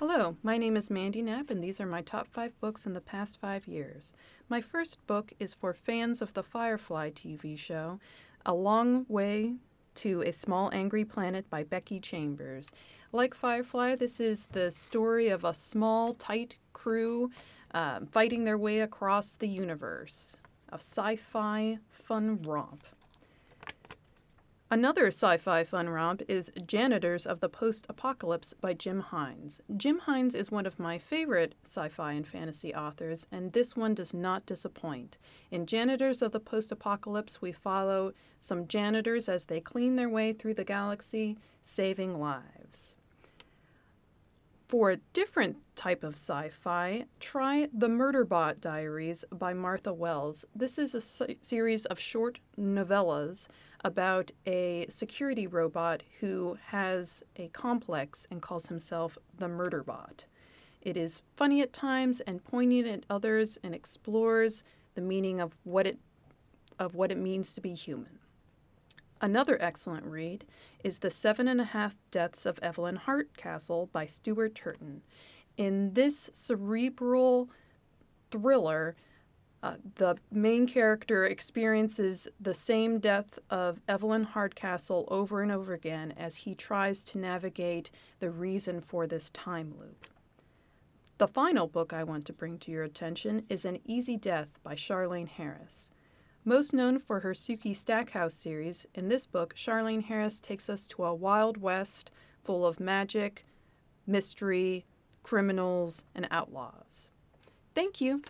Hello, my name is Mandy Knapp, and these are my top five books in the past five years. My first book is for fans of the Firefly TV show, A Long Way to a Small Angry Planet by Becky Chambers. Like Firefly, this is the story of a small, tight crew uh, fighting their way across the universe. A sci fi fun romp. Another sci fi fun romp is Janitors of the Post Apocalypse by Jim Hines. Jim Hines is one of my favorite sci fi and fantasy authors, and this one does not disappoint. In Janitors of the Post Apocalypse, we follow some janitors as they clean their way through the galaxy, saving lives. For a different type of sci fi, try The Murderbot Diaries by Martha Wells. This is a series of short novellas about a security robot who has a complex and calls himself the Murderbot. It is funny at times and poignant at others and explores the meaning of what it of what it means to be human. Another excellent read is The Seven and a Half Deaths of Evelyn Hardcastle by Stuart Turton. In this cerebral thriller, uh, the main character experiences the same death of Evelyn Hardcastle over and over again as he tries to navigate the reason for this time loop. The final book I want to bring to your attention is An Easy Death by Charlaine Harris. Most known for her Sookie Stackhouse series, in this book, Charlaine Harris takes us to a wild west full of magic, mystery, criminals, and outlaws. Thank you.